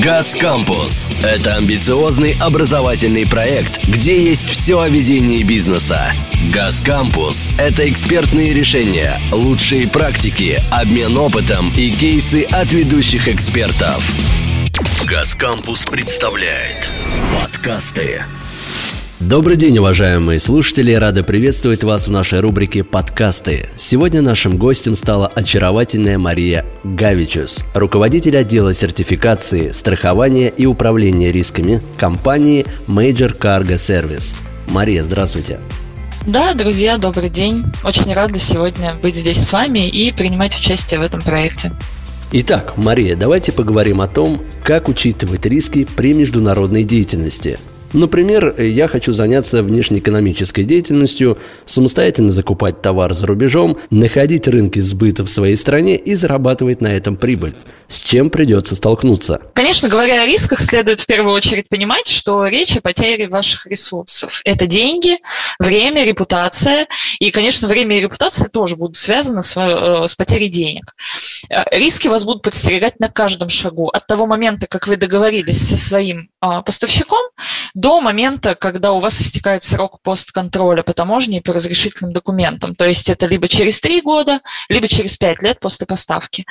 «Газ Кампус» — это амбициозный образовательный проект, где есть все о ведении бизнеса. «Газ Кампус» — это экспертные решения, лучшие практики, обмен опытом и кейсы от ведущих экспертов. «Газ Кампус» представляет подкасты Добрый день, уважаемые слушатели! Рады приветствовать вас в нашей рубрике «Подкасты». Сегодня нашим гостем стала очаровательная Мария Гавичус, руководитель отдела сертификации, страхования и управления рисками компании Major Cargo Service. Мария, здравствуйте! Да, друзья, добрый день. Очень рада сегодня быть здесь с вами и принимать участие в этом проекте. Итак, Мария, давайте поговорим о том, как учитывать риски при международной деятельности – Например, я хочу заняться внешнеэкономической деятельностью, самостоятельно закупать товар за рубежом, находить рынки сбыта в своей стране и зарабатывать на этом прибыль. С чем придется столкнуться? Конечно, говоря о рисках, следует в первую очередь понимать, что речь о потере ваших ресурсов. Это деньги, время, репутация. И, конечно, время и репутация тоже будут связаны с, э, с потерей денег. Э, риски вас будут подстерегать на каждом шагу. От того момента, как вы договорились со своим а, поставщиком, до момента, когда у вас истекает срок постконтроля по таможне и по разрешительным документам. То есть это либо через три года, либо через пять лет после поставки.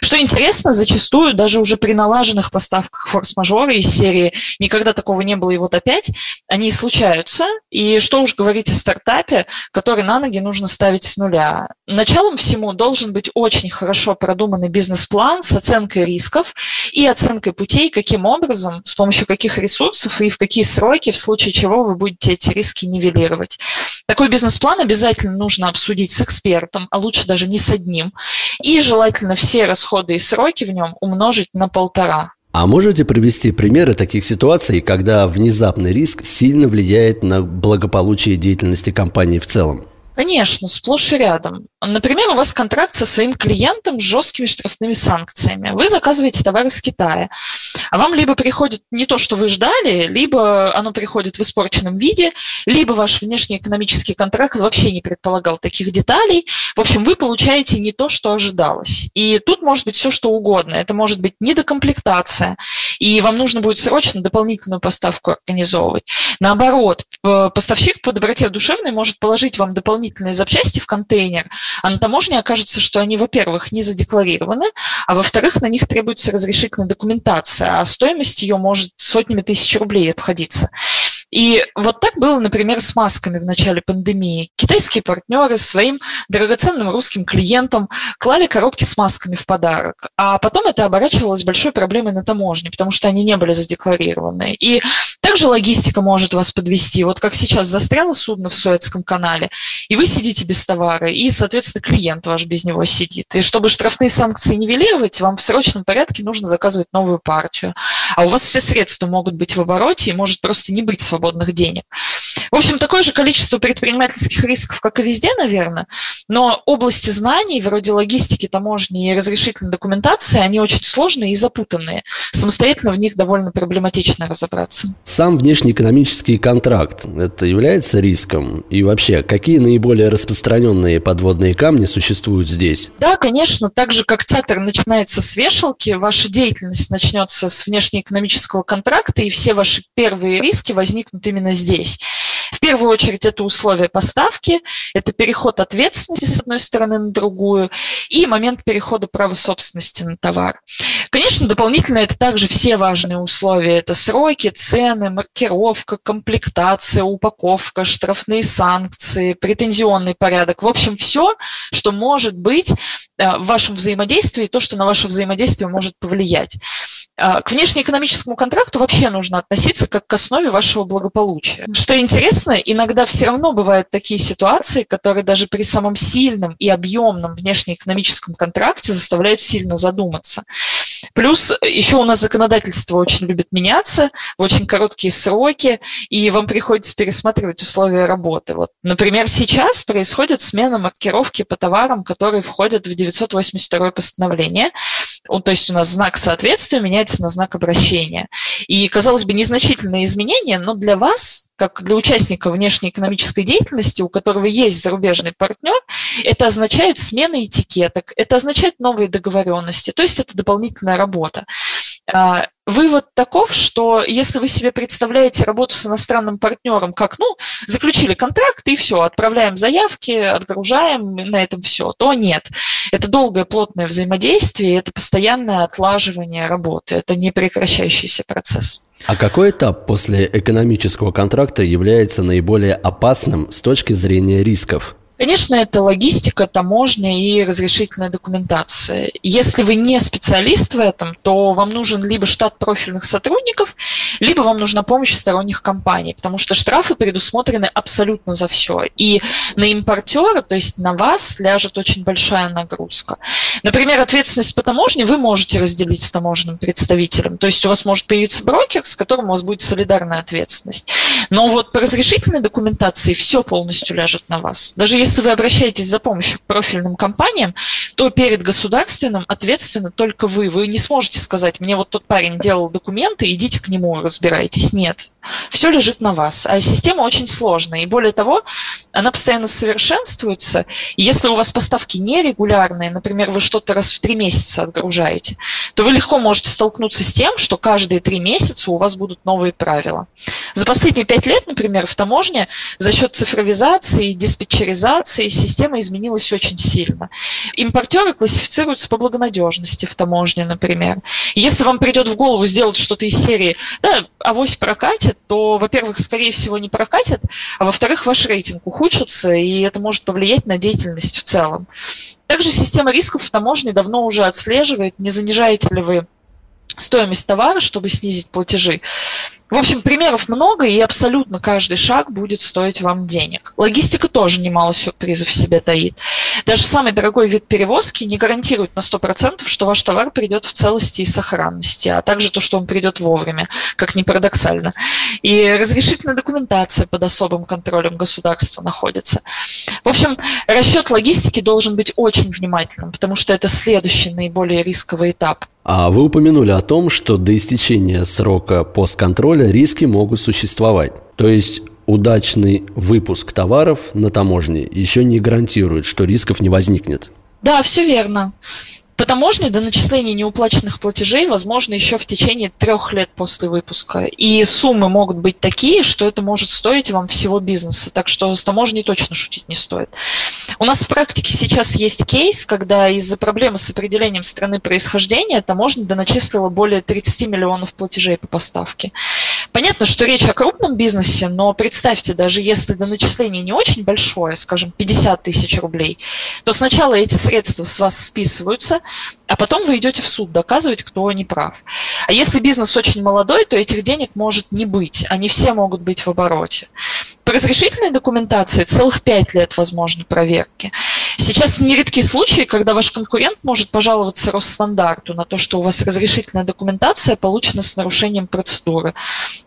Что интересно, зачастую даже уже при налаженных поставках форс-мажоры из серии «никогда такого не было, и вот опять», они случаются. И что уж говорить о стартапе, который на ноги нужно ставить с нуля. Началом всему должен быть очень хорошо продуманный бизнес-план с оценкой рисков и оценкой путей, каким образом, с помощью каких ресурсов и в какие сроки, в случае чего вы будете эти риски нивелировать. Такой бизнес-план обязательно нужно обсудить с экспертом, а лучше даже не с одним. И желательно все расходы и сроки в нем умножить на полтора. А можете привести примеры таких ситуаций, когда внезапный риск сильно влияет на благополучие деятельности компании в целом? Конечно, сплошь и рядом. Например, у вас контракт со своим клиентом с жесткими штрафными санкциями. Вы заказываете товар из Китая, а вам либо приходит не то, что вы ждали, либо оно приходит в испорченном виде, либо ваш внешнеэкономический контракт вообще не предполагал таких деталей. В общем, вы получаете не то, что ожидалось. И тут может быть все, что угодно. Это может быть недокомплектация, и вам нужно будет срочно дополнительную поставку организовывать. Наоборот, поставщик по доброте душевной может положить вам дополнительные запчасти в контейнер, а на таможне окажется, что они, во-первых, не задекларированы, а во-вторых, на них требуется разрешительная документация, а стоимость ее может сотнями тысяч рублей обходиться. И вот так было, например, с масками в начале пандемии. Китайские партнеры своим драгоценным русским клиентам клали коробки с масками в подарок, а потом это оборачивалось большой проблемой на таможне, потому что они не были задекларированы. И также логистика может вас подвести. Вот как сейчас застряло судно в Суэцком канале, и вы сидите без товара, и, соответственно, клиент ваш без него сидит. И чтобы штрафные санкции нивелировать, вам в срочном порядке нужно заказывать новую партию. А у вас все средства могут быть в обороте, и может просто не быть свободных денег. В общем, такое же количество предпринимательских рисков, как и везде, наверное, но области знаний, вроде логистики, таможни и разрешительной документации, они очень сложные и запутанные. Самостоятельно в них довольно проблематично разобраться. Сам внешнеэкономический контракт – это является риском? И вообще, какие наиболее распространенные подводные камни существуют здесь? Да, конечно. Так же, как театр начинается с вешалки, ваша деятельность начнется с внешнеэкономического контракта, и все ваши первые риски возникнут именно здесь. В первую очередь это условия поставки, это переход ответственности с одной стороны на другую и момент перехода права собственности на товар. Конечно, дополнительно это также все важные условия. Это сроки, цены, маркировка, комплектация, упаковка, штрафные санкции, претензионный порядок. В общем, все, что может быть э, в вашем взаимодействии, то, что на ваше взаимодействие может повлиять. Э, к внешнеэкономическому контракту вообще нужно относиться как к основе вашего благополучия. Что интересно, иногда все равно бывают такие ситуации, которые даже при самом сильном и объемном внешнеэкономическом контракте заставляют сильно задуматься. Плюс еще у нас законодательство очень любит меняться в очень короткие сроки, и вам приходится пересматривать условия работы. Вот, например, сейчас происходит смена маркировки по товарам, которые входят в 982 постановление. То есть у нас знак соответствия меняется на знак обращения. И, казалось бы, незначительные изменения, но для вас, как для участника внешнеэкономической деятельности, у которого есть зарубежный партнер, это означает смена этикеток, это означает новые договоренности, то есть это дополнительная работа. Вывод таков, что если вы себе представляете работу с иностранным партнером как, ну, заключили контракт и все, отправляем заявки, отгружаем, на этом все, то нет. Это долгое плотное взаимодействие, это постоянное отлаживание работы, это не прекращающийся процесс. А какой этап после экономического контракта является наиболее опасным с точки зрения рисков? Конечно, это логистика, таможня и разрешительная документация. Если вы не специалист в этом, то вам нужен либо штат профильных сотрудников, либо вам нужна помощь сторонних компаний, потому что штрафы предусмотрены абсолютно за все. И на импортера, то есть на вас, ляжет очень большая нагрузка. Например, ответственность по таможне вы можете разделить с таможенным представителем. То есть у вас может появиться брокер, с которым у вас будет солидарная ответственность. Но вот по разрешительной документации все полностью ляжет на вас. Даже если если вы обращаетесь за помощью к профильным компаниям, то перед государственным ответственно только вы. Вы не сможете сказать, мне вот тот парень делал документы, идите к нему, разбирайтесь. Нет. Все лежит на вас. А система очень сложная. И более того, она постоянно совершенствуется. И если у вас поставки нерегулярные, например, вы что-то раз в три месяца отгружаете, то вы легко можете столкнуться с тем, что каждые три месяца у вас будут новые правила. За последние пять лет, например, в таможне за счет цифровизации, диспетчеризации система изменилась очень сильно. Импортеры классифицируются по благонадежности в таможне, например. если вам придет в голову сделать что-то из серии да, «авось прокатит», то, во-первых, скорее всего, не прокатит, а во-вторых, ваш рейтинг ухудшится, и это может повлиять на деятельность в целом. Также система рисков в таможне давно уже отслеживает, не занижаете ли вы стоимость товара, чтобы снизить платежи. В общем, примеров много, и абсолютно каждый шаг будет стоить вам денег. Логистика тоже немало сюрпризов в себе таит. Даже самый дорогой вид перевозки не гарантирует на 100%, что ваш товар придет в целости и сохранности, а также то, что он придет вовремя, как ни парадоксально. И разрешительная документация под особым контролем государства находится. В общем, расчет логистики должен быть очень внимательным, потому что это следующий наиболее рисковый этап. А вы упомянули о том, что до истечения срока постконтроля риски могут существовать. То есть удачный выпуск товаров на таможне еще не гарантирует, что рисков не возникнет. Да, все верно. По таможне до начисления неуплаченных платежей возможно еще в течение трех лет после выпуска. И суммы могут быть такие, что это может стоить вам всего бизнеса. Так что с таможней точно шутить не стоит. У нас в практике сейчас есть кейс, когда из-за проблемы с определением страны происхождения таможня доначислила более 30 миллионов платежей по поставке. Понятно, что речь о крупном бизнесе, но представьте, даже если до начисления не очень большое, скажем, 50 тысяч рублей, то сначала эти средства с вас списываются, а потом вы идете в суд доказывать, кто не прав. А если бизнес очень молодой, то этих денег может не быть, они все могут быть в обороте. По разрешительной документации целых 5 лет возможны проверки. Сейчас нередки случаи, когда ваш конкурент может пожаловаться Росстандарту на то, что у вас разрешительная документация получена с нарушением процедуры.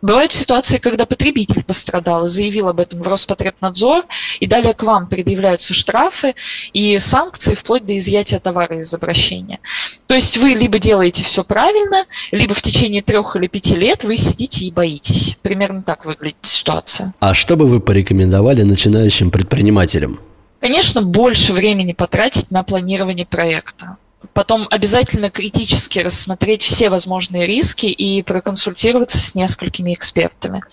Бывают ситуации, когда потребитель пострадал и заявил об этом в Роспотребнадзор, и далее к вам предъявляются штрафы и санкции вплоть до изъятия товара из обращения. То есть вы либо делаете все правильно, либо в течение трех или пяти лет вы сидите и боитесь. Примерно так выглядит ситуация. А что бы вы порекомендовали начинающим предпринимателям? Конечно, больше времени потратить на планирование проекта. Потом обязательно критически рассмотреть все возможные риски и проконсультироваться с несколькими экспертами.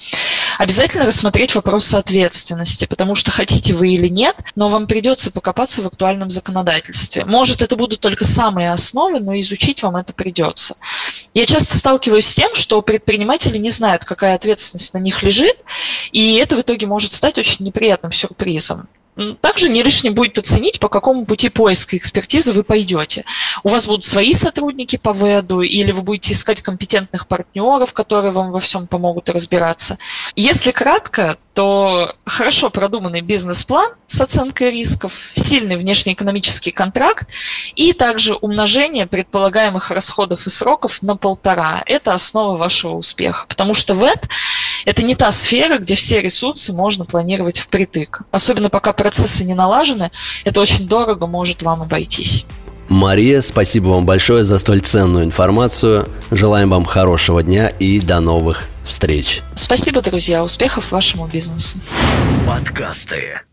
Обязательно рассмотреть вопрос ответственности, потому что хотите вы или нет, но вам придется покопаться в актуальном законодательстве. Может, это будут только самые основы, но изучить вам это придется. Я часто сталкиваюсь с тем, что предприниматели не знают, какая ответственность на них лежит, и это в итоге может стать очень неприятным сюрпризом. Также не лишним будет оценить, по какому пути поиска экспертизы вы пойдете. У вас будут свои сотрудники по ВЭДу, или вы будете искать компетентных партнеров, которые вам во всем помогут разбираться. Если кратко, то хорошо продуманный бизнес-план с оценкой рисков, сильный внешнеэкономический контракт и также умножение предполагаемых расходов и сроков на полтора. Это основа вашего успеха, потому что ВЭД – это не та сфера, где все ресурсы можно планировать впритык. Особенно пока процессы не налажены, это очень дорого может вам обойтись. Мария, спасибо вам большое за столь ценную информацию. Желаем вам хорошего дня и до новых встреч. Спасибо, друзья. Успехов вашему бизнесу. Подкасты.